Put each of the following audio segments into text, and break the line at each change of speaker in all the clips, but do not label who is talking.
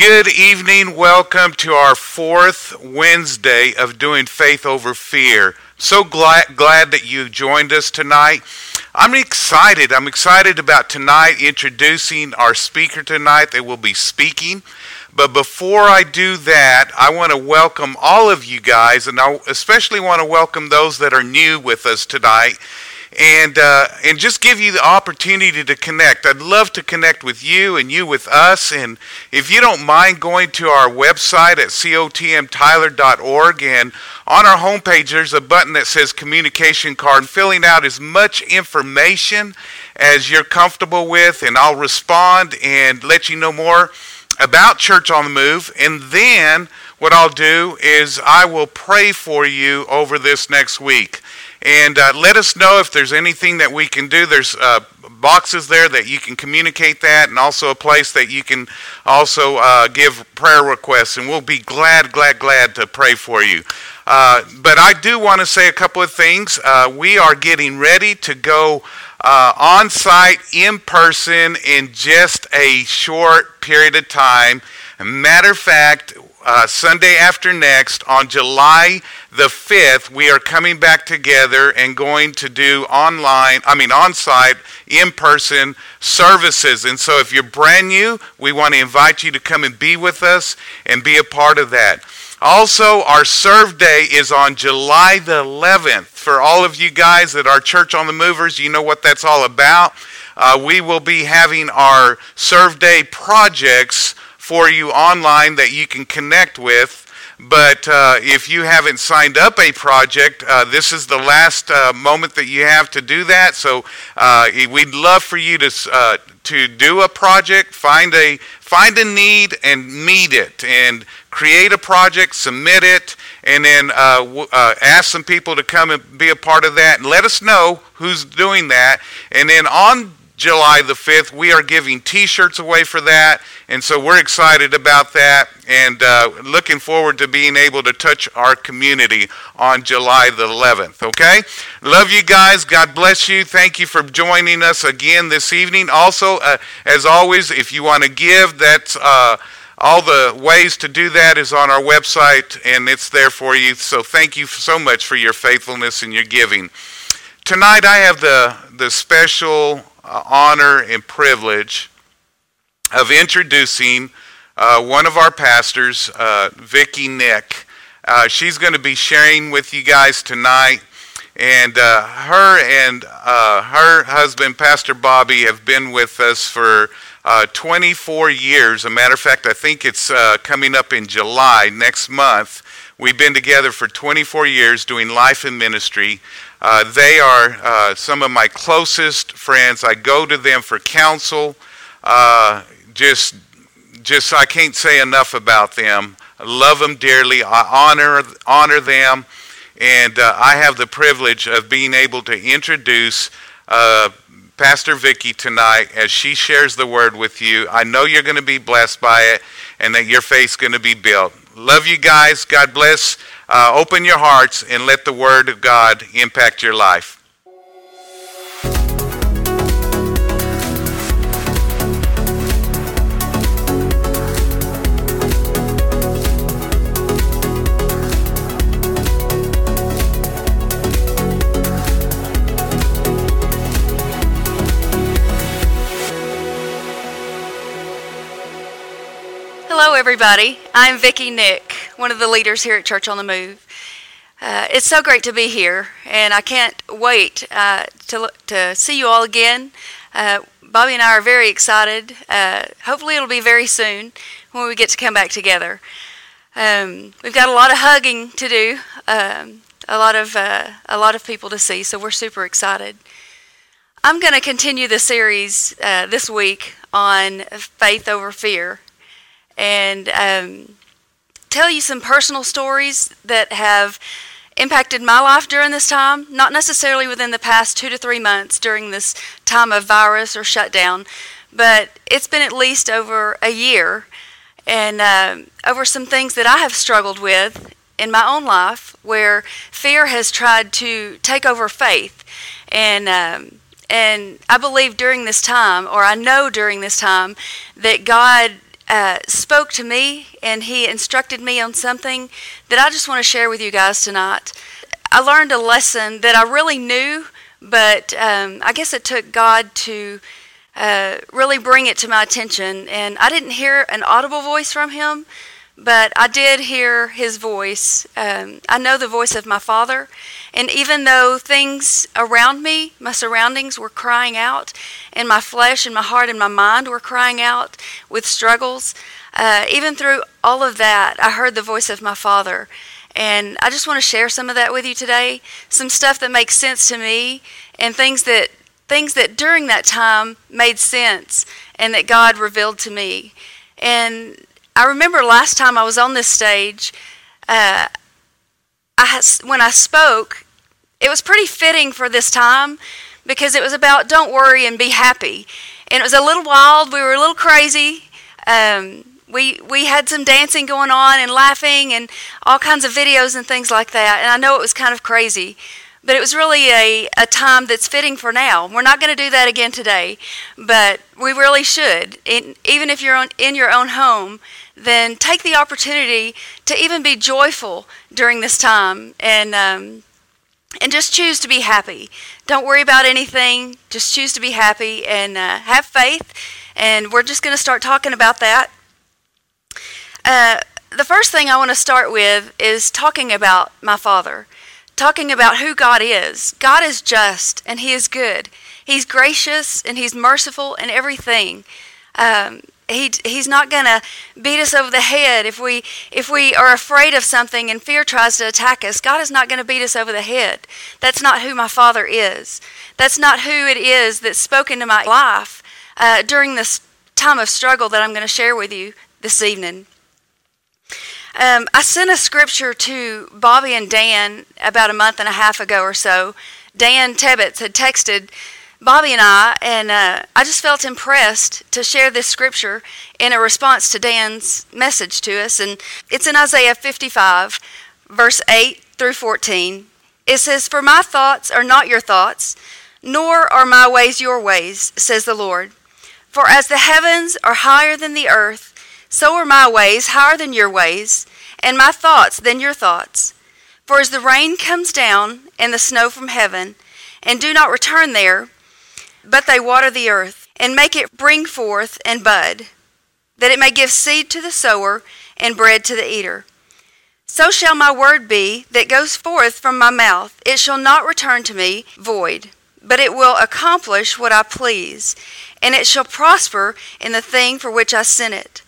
Good evening. Welcome to our fourth Wednesday of doing Faith Over Fear. So glad, glad that you joined us tonight. I'm excited. I'm excited about tonight introducing our speaker tonight that will be speaking. But before I do that, I want to welcome all of you guys, and I especially want to welcome those that are new with us tonight and uh, and just give you the opportunity to connect. I'd love to connect with you and you with us. And if you don't mind going to our website at cotmtyler.org and on our homepage there's a button that says communication card, and filling out as much information as you're comfortable with, and I'll respond and let you know more about Church on the Move. And then what I'll do is I will pray for you over this next week. And uh, let us know if there's anything that we can do. There's uh, boxes there that you can communicate that, and also a place that you can also uh, give prayer requests. And we'll be glad, glad, glad to pray for you. Uh, but I do want to say a couple of things. Uh, we are getting ready to go uh, on site in person in just a short period of time. Matter of fact, uh, Sunday after next, on July the 5th, we are coming back together and going to do online, I mean, on site, in person services. And so if you're brand new, we want to invite you to come and be with us and be a part of that. Also, our serve day is on July the 11th. For all of you guys that are Church on the Movers, you know what that's all about. Uh, we will be having our serve day projects for you online that you can connect with. But uh, if you haven't signed up a project, uh, this is the last uh, moment that you have to do that. So uh, we'd love for you to uh, to do a project, find a find a need, and meet it, and create a project, submit it, and then uh, ask some people to come and be a part of that, and let us know who's doing that. And then on July the 5th. We are giving t shirts away for that, and so we're excited about that and uh, looking forward to being able to touch our community on July the 11th. Okay? Love you guys. God bless you. Thank you for joining us again this evening. Also, uh, as always, if you want to give, that's. Uh, all the ways to do that is on our website and it's there for you. So thank you so much for your faithfulness and your giving. Tonight I have the, the special uh, honor and privilege of introducing uh, one of our pastors, uh, Vicki Nick. Uh, she's going to be sharing with you guys tonight. And uh, her and uh, her husband, Pastor Bobby, have been with us for uh, 24 years. A matter of fact, I think it's coming up in July next month. We've been together for 24 years doing life and ministry. Uh, they are uh, some of my closest friends. I go to them for counsel. Uh, just, just I can't say enough about them. I love them dearly. I honor honor them, and uh, I have the privilege of being able to introduce uh, Pastor Vicki tonight as she shares the word with you. I know you're going to be blessed by it, and that your faith's going to be built. Love you guys. God bless. Uh, open your hearts and let the Word of God impact your life.
Everybody. I'm Vicki Nick, one of the leaders here at Church on the Move. Uh, it's so great to be here, and I can't wait uh, to to see you all again. Uh, Bobby and I are very excited. Uh, hopefully, it'll be very soon when we get to come back together. Um, we've got a lot of hugging to do, um, a lot of uh, a lot of people to see, so we're super excited. I'm going to continue the series uh, this week on faith over fear and um, tell you some personal stories that have impacted my life during this time, not necessarily within the past two to three months during this time of virus or shutdown, but it's been at least over a year and uh, over some things that I have struggled with in my own life where fear has tried to take over faith. And, um, and I believe during this time, or I know during this time, that God uh, spoke to me and he instructed me on something that I just want to share with you guys tonight. I learned a lesson that I really knew, but um, I guess it took God to uh, really bring it to my attention. And I didn't hear an audible voice from him, but I did hear his voice. Um, I know the voice of my father. And even though things around me, my surroundings were crying out, and my flesh and my heart and my mind were crying out with struggles, uh, even through all of that, I heard the voice of my father. And I just want to share some of that with you today. Some stuff that makes sense to me and things that things that during that time made sense and that God revealed to me. And I remember last time I was on this stage, uh, I, when I spoke, it was pretty fitting for this time because it was about don't worry and be happy. And it was a little wild. We were a little crazy. Um, we we had some dancing going on and laughing and all kinds of videos and things like that. And I know it was kind of crazy, but it was really a, a time that's fitting for now. We're not going to do that again today, but we really should. In, even if you're on, in your own home, then take the opportunity to even be joyful during this time and um, and just choose to be happy. Don't worry about anything. Just choose to be happy and uh, have faith. And we're just going to start talking about that. Uh, the first thing I want to start with is talking about my father, talking about who God is. God is just and He is good. He's gracious and He's merciful in everything. Um, he, he's not going to beat us over the head if we if we are afraid of something and fear tries to attack us god is not going to beat us over the head that's not who my father is that's not who it is that's spoken to my life uh, during this time of struggle that i'm going to share with you this evening um, i sent a scripture to bobby and dan about a month and a half ago or so dan tebbets had texted Bobby and I, and uh, I just felt impressed to share this scripture in a response to Dan's message to us. And it's in Isaiah 55, verse 8 through 14. It says, For my thoughts are not your thoughts, nor are my ways your ways, says the Lord. For as the heavens are higher than the earth, so are my ways higher than your ways, and my thoughts than your thoughts. For as the rain comes down and the snow from heaven, and do not return there, but they water the earth, and make it bring forth and bud, that it may give seed to the sower and bread to the eater. So shall my word be that goes forth from my mouth. It shall not return to me void, but it will accomplish what I please, and it shall prosper in the thing for which I sent it.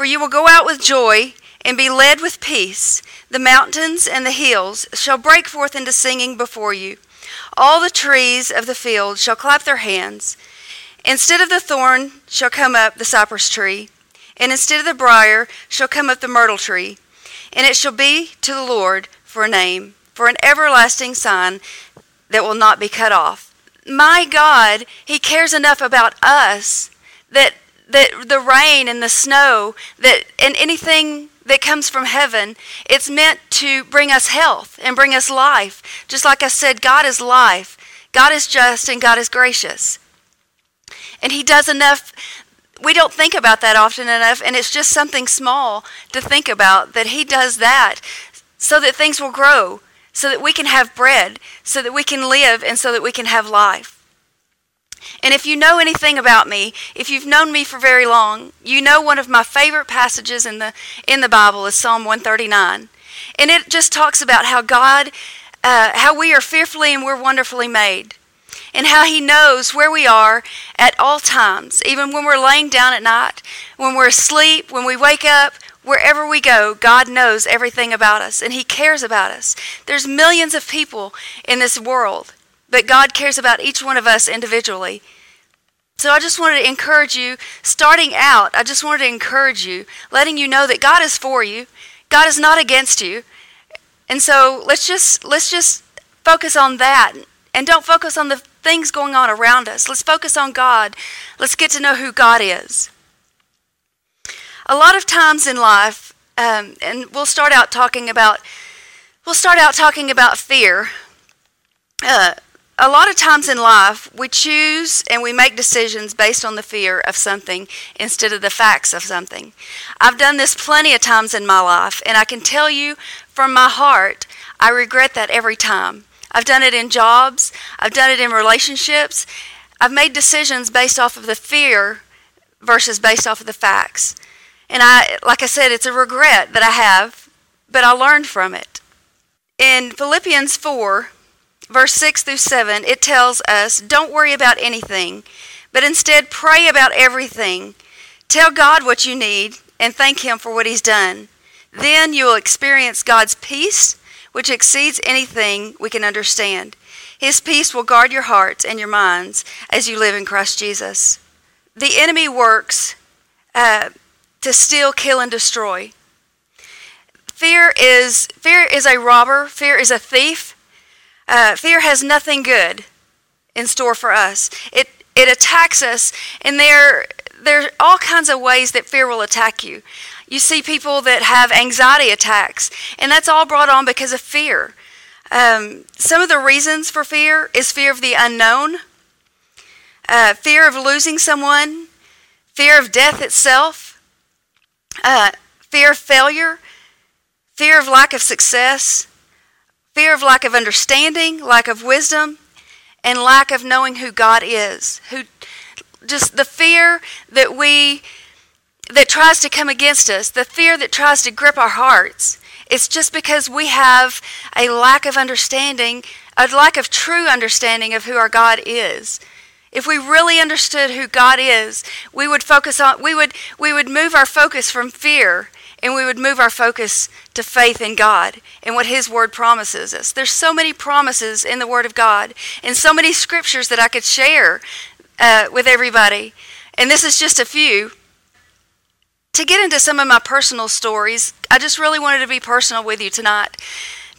For you will go out with joy and be led with peace. The mountains and the hills shall break forth into singing before you. All the trees of the field shall clap their hands. Instead of the thorn shall come up the cypress tree, and instead of the brier shall come up the myrtle tree. And it shall be to the Lord for a name, for an everlasting sign that will not be cut off. My God, He cares enough about us that that the rain and the snow that and anything that comes from heaven, it's meant to bring us health and bring us life. Just like I said, God is life. God is just and God is gracious. And He does enough. We don't think about that often enough, and it's just something small to think about that He does that so that things will grow, so that we can have bread, so that we can live, and so that we can have life. And if you know anything about me, if you've known me for very long, you know one of my favorite passages in the in the Bible is Psalm 139. And it just talks about how God uh, how we are fearfully and we're wonderfully made. And how he knows where we are at all times, even when we're laying down at night, when we're asleep, when we wake up, wherever we go, God knows everything about us and he cares about us. There's millions of people in this world but God cares about each one of us individually. So I just wanted to encourage you, starting out, I just wanted to encourage you, letting you know that God is for you. God is not against you. And so let's just let's just focus on that and don't focus on the things going on around us. Let's focus on God. Let's get to know who God is. A lot of times in life, um, and we'll start out talking about we'll start out talking about fear. Uh, a lot of times in life, we choose and we make decisions based on the fear of something instead of the facts of something. I've done this plenty of times in my life, and I can tell you from my heart, I regret that every time. I've done it in jobs, I've done it in relationships. I've made decisions based off of the fear versus based off of the facts. And I like I said it's a regret that I have, but I learned from it. In Philippians 4 verse 6 through 7, it tells us don't worry about anything, but instead pray about everything. Tell God what you need and thank Him for what He's done. Then you will experience God's peace, which exceeds anything we can understand. His peace will guard your hearts and your minds as you live in Christ Jesus. The enemy works uh, to steal, kill, and destroy. Fear is fear is a robber. Fear is a thief. Uh, fear has nothing good in store for us. It it attacks us, and there there are all kinds of ways that fear will attack you. You see people that have anxiety attacks, and that's all brought on because of fear. Um, some of the reasons for fear is fear of the unknown, uh, fear of losing someone, fear of death itself, uh, fear of failure, fear of lack of success, fear of lack of understanding, lack of wisdom, and lack of knowing who God is. Who just the fear that we that tries to come against us, the fear that tries to grip our hearts. It's just because we have a lack of understanding, a lack of true understanding of who our God is. If we really understood who God is, we would focus on we would we would move our focus from fear and we would move our focus to faith in God and what His Word promises us. There's so many promises in the Word of God and so many scriptures that I could share uh, with everybody. And this is just a few. To get into some of my personal stories, I just really wanted to be personal with you tonight.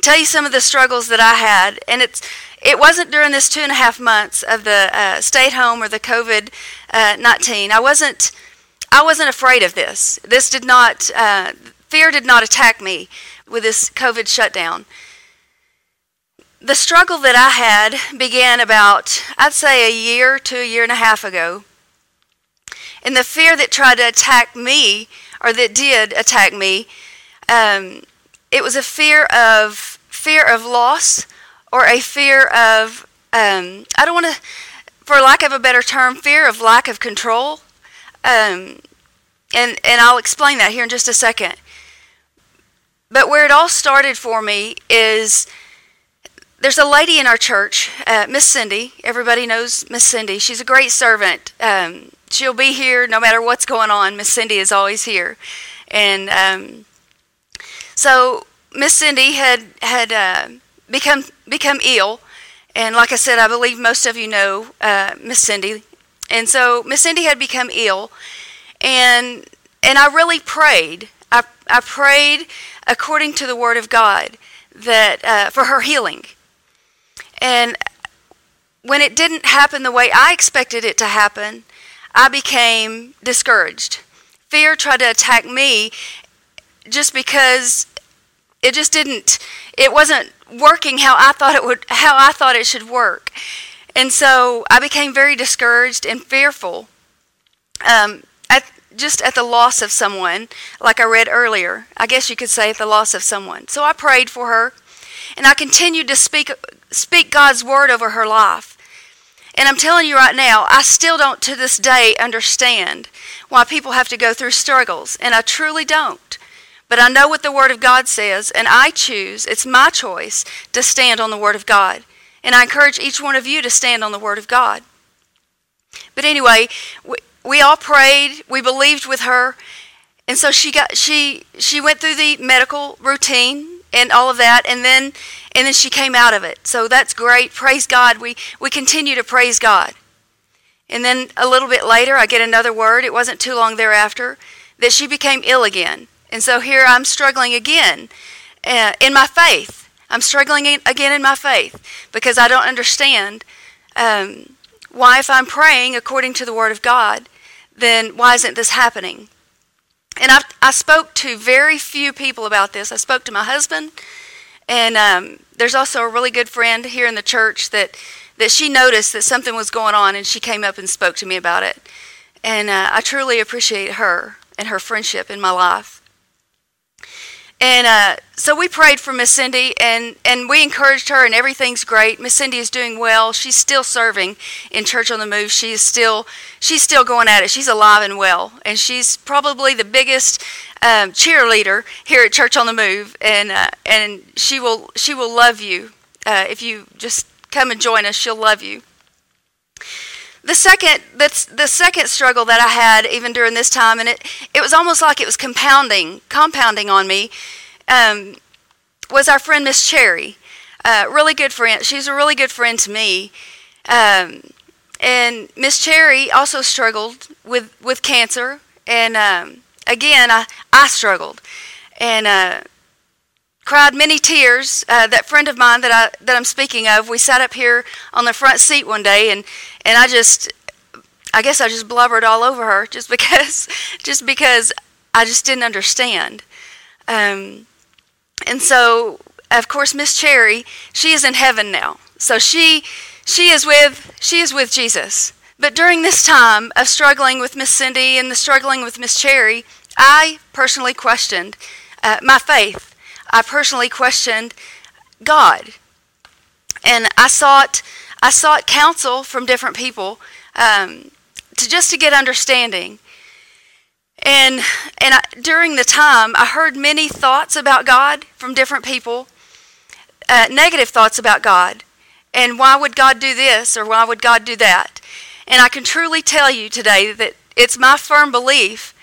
Tell you some of the struggles that I had, and it's it wasn't during this two and a half months of the uh, stay at home or the COVID uh, 19. I wasn't I wasn't afraid of this. This did not, uh, fear did not attack me with this COVID shutdown. The struggle that I had began about, I'd say, a year to a year and a half ago. And the fear that tried to attack me, or that did attack me, um, it was a fear of fear of loss, or a fear of um, I don't want to, for lack of a better term, fear of lack of control. Um, and, and I'll explain that here in just a second. But where it all started for me is there's a lady in our church, uh, Miss Cindy. Everybody knows Miss Cindy. She's a great servant. Um, she'll be here no matter what's going on. Miss Cindy is always here. And um, so Miss Cindy had had uh, become become ill, and like I said, I believe most of you know uh, Miss Cindy. And so Miss Cindy had become ill, and and I really prayed. I I prayed according to the Word of God that uh, for her healing. And when it didn't happen the way I expected it to happen, I became discouraged. Fear tried to attack me just because it just didn't it wasn't working how I thought it would how I thought it should work. And so I became very discouraged and fearful. Um, at, just at the loss of someone, like I read earlier. I guess you could say at the loss of someone. So I prayed for her, and I continued to speak speak God's word over her life. And I'm telling you right now, I still don't to this day understand why people have to go through struggles, and I truly don't. But I know what the Word of God says, and I choose, it's my choice, to stand on the Word of God. And I encourage each one of you to stand on the Word of God. But anyway, we we all prayed, we believed with her, and so she got she she went through the medical routine and all of that, and then and then she came out of it. So that's great. Praise God. We we continue to praise God. And then a little bit later, I get another word. It wasn't too long thereafter that she became ill again. And so here I'm struggling again uh, in my faith. I'm struggling again in my faith because I don't understand um, why, if I'm praying according to the Word of God, then why isn't this happening? And I, I spoke to very few people about this. I spoke to my husband, and um, there's also a really good friend here in the church that that she noticed that something was going on and she came up and spoke to me about it. And uh, I truly appreciate her and her friendship in my life. And uh, so we prayed for Miss Cindy, and, and we encouraged her, and everything's great. Miss Cindy is doing well. She's still serving in Church on the Move. She is still she's still going at it. She's alive and well, and she's probably the biggest um, cheerleader here at Church on the Move. And uh, and she will she will love you uh, if you just come and join us. She'll love you. The second that's the second struggle that I had even during this time, and it it was almost like it was compounding compounding on me, um, was our friend Miss Cherry, uh, really good friend. She's a really good friend to me, um, and Miss Cherry also struggled with with cancer, and um, again I I struggled, and uh, cried many tears. Uh, that friend of mine that I that I'm speaking of, we sat up here on the front seat one day, and and I just, I guess I just blubbered all over her just because, just because I just didn't understand. Um, and so, of course, Miss Cherry, she is in heaven now. So she she is with she is with Jesus. But during this time of struggling with Miss Cindy and the struggling with Miss Cherry, I personally questioned uh, my faith I personally questioned God. And I sought, I sought counsel from different people um, to just to get understanding. And, and I, during the time, I heard many thoughts about God from different people, uh, negative thoughts about God. And why would God do this or why would God do that? And I can truly tell you today that it's my firm belief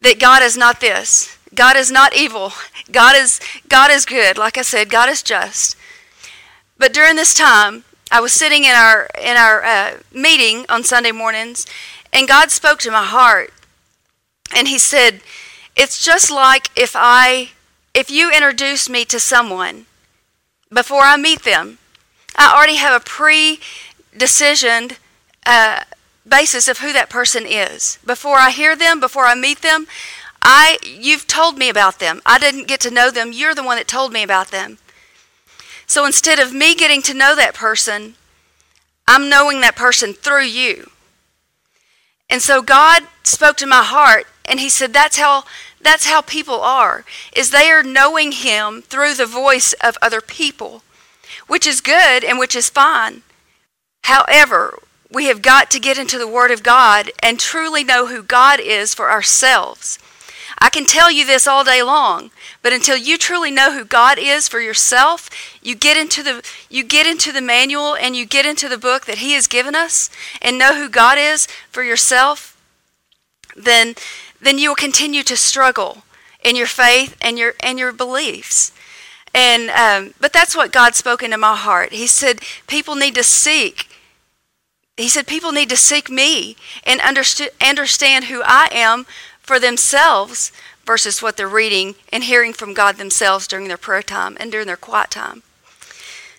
that God is not this. God is not evil. God is God is good. Like I said, God is just. But during this time, I was sitting in our in our uh, meeting on Sunday mornings, and God spoke to my heart, and He said, "It's just like if I if you introduce me to someone before I meet them, I already have a pre-decisioned." Uh, basis of who that person is. Before I hear them, before I meet them, I you've told me about them. I didn't get to know them. You're the one that told me about them. So instead of me getting to know that person, I'm knowing that person through you. And so God spoke to my heart and he said that's how that's how people are is they are knowing him through the voice of other people, which is good and which is fine. However, we have got to get into the word of God and truly know who God is for ourselves. I can tell you this all day long, but until you truly know who God is for yourself, you get into the you get into the manual and you get into the book that he has given us and know who God is for yourself, then then you will continue to struggle in your faith and your and your beliefs. And um, but that's what God spoke into my heart. He said people need to seek he said people need to seek me and understand understand who I am for themselves versus what they're reading and hearing from God themselves during their prayer time and during their quiet time.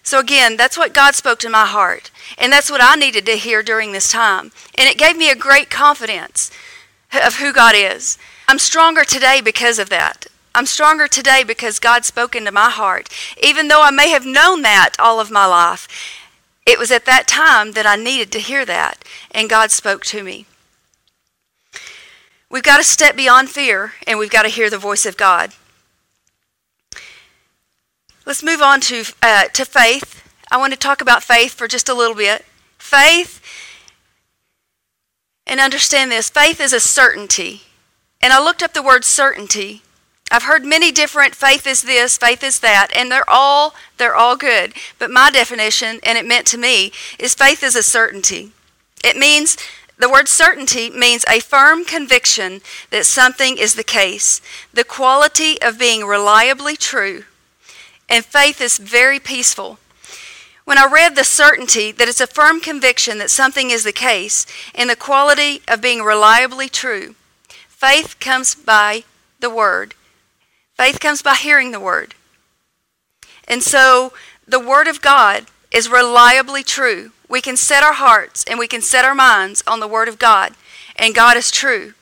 So, again, that's what God spoke to my heart. And that's what I needed to hear during this time. And it gave me a great confidence of who God is. I'm stronger today because of that. I'm stronger today because God spoke into my heart. Even though I may have known that all of my life, it was at that time that I needed to hear that. And God spoke to me. We've got to step beyond fear and we've got to hear the voice of God. Let's move on to, uh, to faith. I want to talk about faith for just a little bit. Faith, and understand this faith is a certainty. And I looked up the word certainty. I've heard many different faith is this, faith is that, and they're all they're all good. But my definition, and it meant to me, is faith is a certainty. It means the word certainty means a firm conviction that something is the case, the quality of being reliably true. And faith is very peaceful. When I read the certainty that it's a firm conviction that something is the case and the quality of being reliably true, faith comes by the word. Faith comes by hearing the word. And so the word of God is reliably true. We can set our hearts and we can set our minds on the Word of God, and God is true.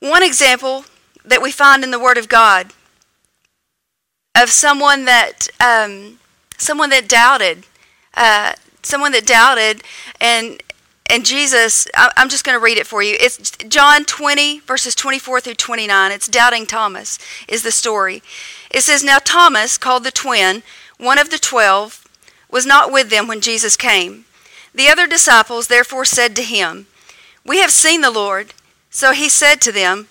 One example that we find in the Word of God of someone that um, someone that doubted uh, someone that doubted, and and Jesus, I'm just going to read it for you. It's John 20, verses 24 through 29. It's Doubting Thomas, is the story. It says, Now Thomas, called the twin, one of the twelve, was not with them when Jesus came. The other disciples therefore said to him, We have seen the Lord. So he said to them,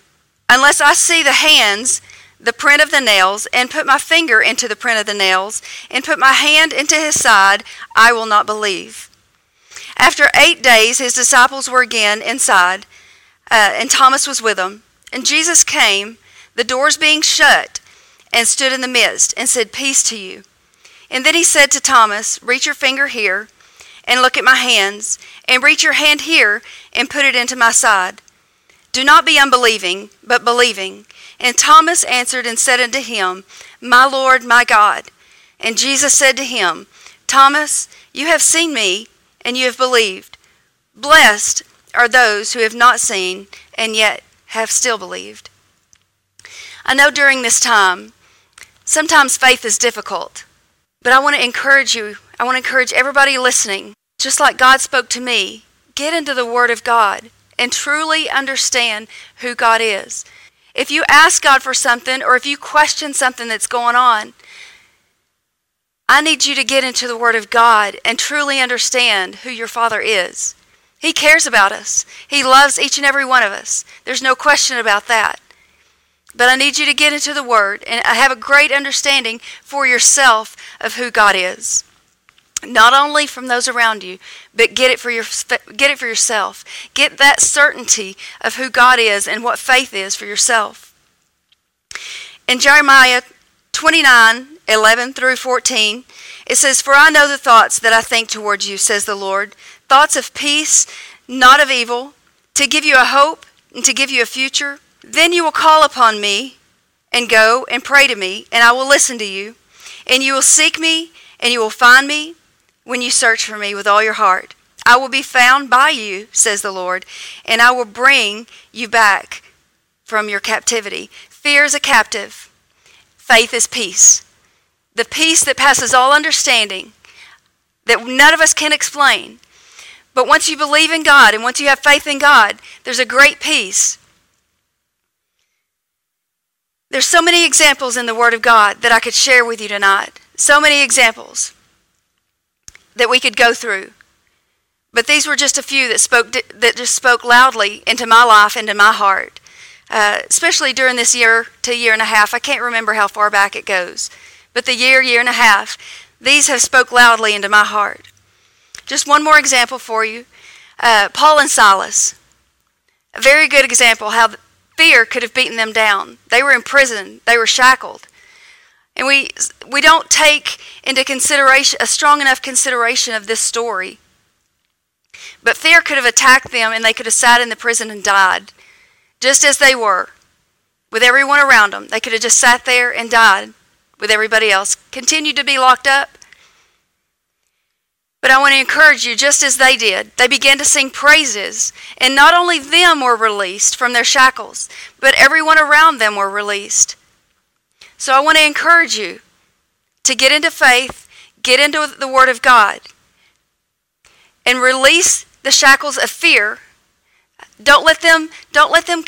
Unless I see the hands, the print of the nails, and put my finger into the print of the nails, and put my hand into his side, I will not believe. After eight days, his disciples were again inside, uh, and Thomas was with them. And Jesus came, the doors being shut, and stood in the midst, and said, Peace to you. And then he said to Thomas, Reach your finger here, and look at my hands, and reach your hand here, and put it into my side. Do not be unbelieving, but believing. And Thomas answered and said unto him, My Lord, my God. And Jesus said to him, Thomas, you have seen me and you have believed. Blessed are those who have not seen and yet have still believed. I know during this time, sometimes faith is difficult, but I want to encourage you. I want to encourage everybody listening, just like God spoke to me, get into the Word of God and truly understand who God is. If you ask God for something or if you question something that's going on, I need you to get into the Word of God and truly understand who your Father is. He cares about us, He loves each and every one of us. There's no question about that. But I need you to get into the Word and have a great understanding for yourself of who God is. Not only from those around you, but get it for your get it for yourself. Get that certainty of who God is and what faith is for yourself. In Jeremiah 29 11 through 14, it says, For I know the thoughts that I think towards you, says the Lord, thoughts of peace, not of evil, to give you a hope and to give you a future. Then you will call upon me and go and pray to me, and I will listen to you. And you will seek me, and you will find me when you search for me with all your heart. I will be found by you, says the Lord, and I will bring you back from your captivity. Fear is a captive, faith is peace the peace that passes all understanding, that none of us can explain. But once you believe in God and once you have faith in God, there's a great peace. There's so many examples in the Word of God that I could share with you tonight. So many examples that we could go through. But these were just a few that spoke that just spoke loudly into my life into my heart, uh, especially during this year to year and a half. I can't remember how far back it goes but the year, year and a half, these have spoke loudly into my heart. Just one more example for you. Uh, Paul and Silas. A very good example how fear could have beaten them down. They were in prison. They were shackled. And we, we don't take into consideration a strong enough consideration of this story. But fear could have attacked them and they could have sat in the prison and died, just as they were, with everyone around them. They could have just sat there and died with everybody else, continued to be locked up. But I want to encourage you, just as they did, they began to sing praises. And not only them were released from their shackles, but everyone around them were released. So I want to encourage you to get into faith, get into the Word of God, and release the shackles of fear. Don't let them, don't let them,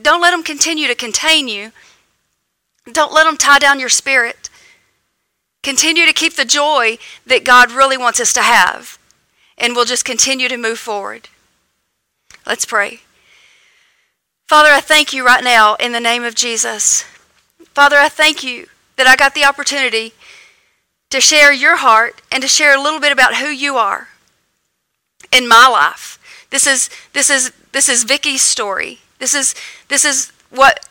don't let them continue to contain you don't let them tie down your spirit. Continue to keep the joy that God really wants us to have, and we'll just continue to move forward. Let's pray. Father, I thank you right now in the name of Jesus. Father, I thank you that I got the opportunity to share your heart and to share a little bit about who you are in my life. This is this is this is Vicky's story. This is this is what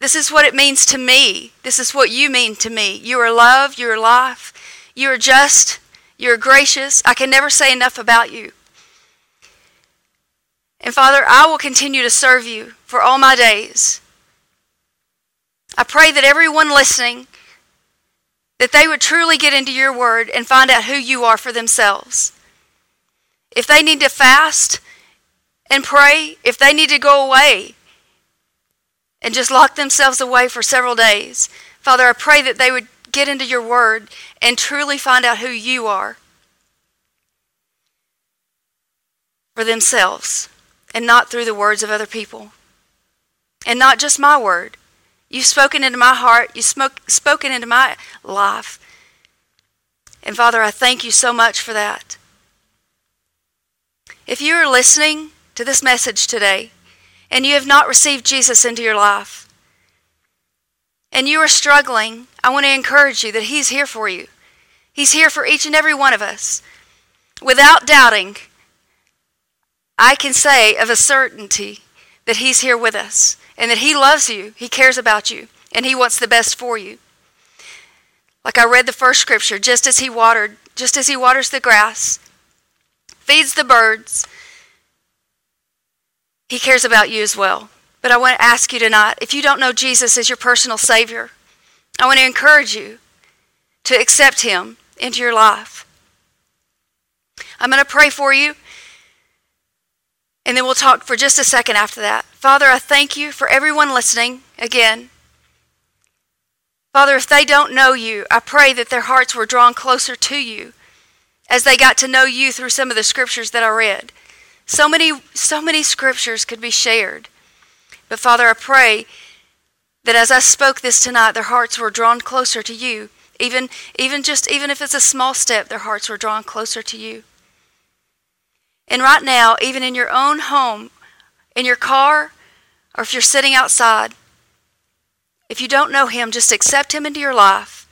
this is what it means to me. This is what you mean to me. You are love, you are life, you are just, you are gracious. I can never say enough about you. And Father, I will continue to serve you for all my days. I pray that everyone listening that they would truly get into your word and find out who you are for themselves. If they need to fast and pray, if they need to go away and just lock themselves away for several days. Father, I pray that they would get into your word and truly find out who you are. for themselves and not through the words of other people. And not just my word. You've spoken into my heart, you've spoke, spoken into my life. And Father, I thank you so much for that. If you are listening to this message today and you have not received Jesus into your life, and you are struggling, I want to encourage you that He's here for you. He's here for each and every one of us. Without doubting, I can say of a certainty that He's here with us and that He loves you, He cares about you, and He wants the best for you. Like I read the first scripture, just as He watered, just as He waters the grass, feeds the birds, He cares about you as well. But I want to ask you tonight if you don't know Jesus as your personal Savior, I want to encourage you to accept Him into your life. I'm going to pray for you, and then we'll talk for just a second after that. Father, I thank you for everyone listening again. Father, if they don't know you, I pray that their hearts were drawn closer to you as they got to know you through some of the scriptures that I read. So many, so many scriptures could be shared. But Father, I pray that as I spoke this tonight, their hearts were drawn closer to you. Even, even just even if it's a small step, their hearts were drawn closer to you. And right now, even in your own home, in your car, or if you're sitting outside, if you don't know Him, just accept Him into your life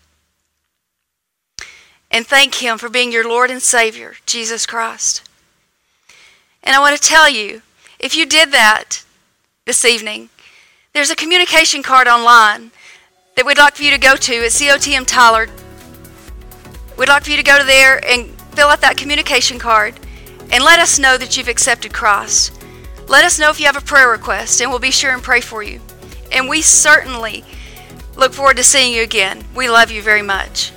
and thank Him for being your Lord and Savior, Jesus Christ. And I want to tell you, if you did that, this evening. There's a communication card online that we'd like for you to go to at COTM Tyler. We'd like for you to go to there and fill out that communication card and let us know that you've accepted Christ. Let us know if you have a prayer request, and we'll be sure and pray for you. And we certainly look forward to seeing you again. We love you very much.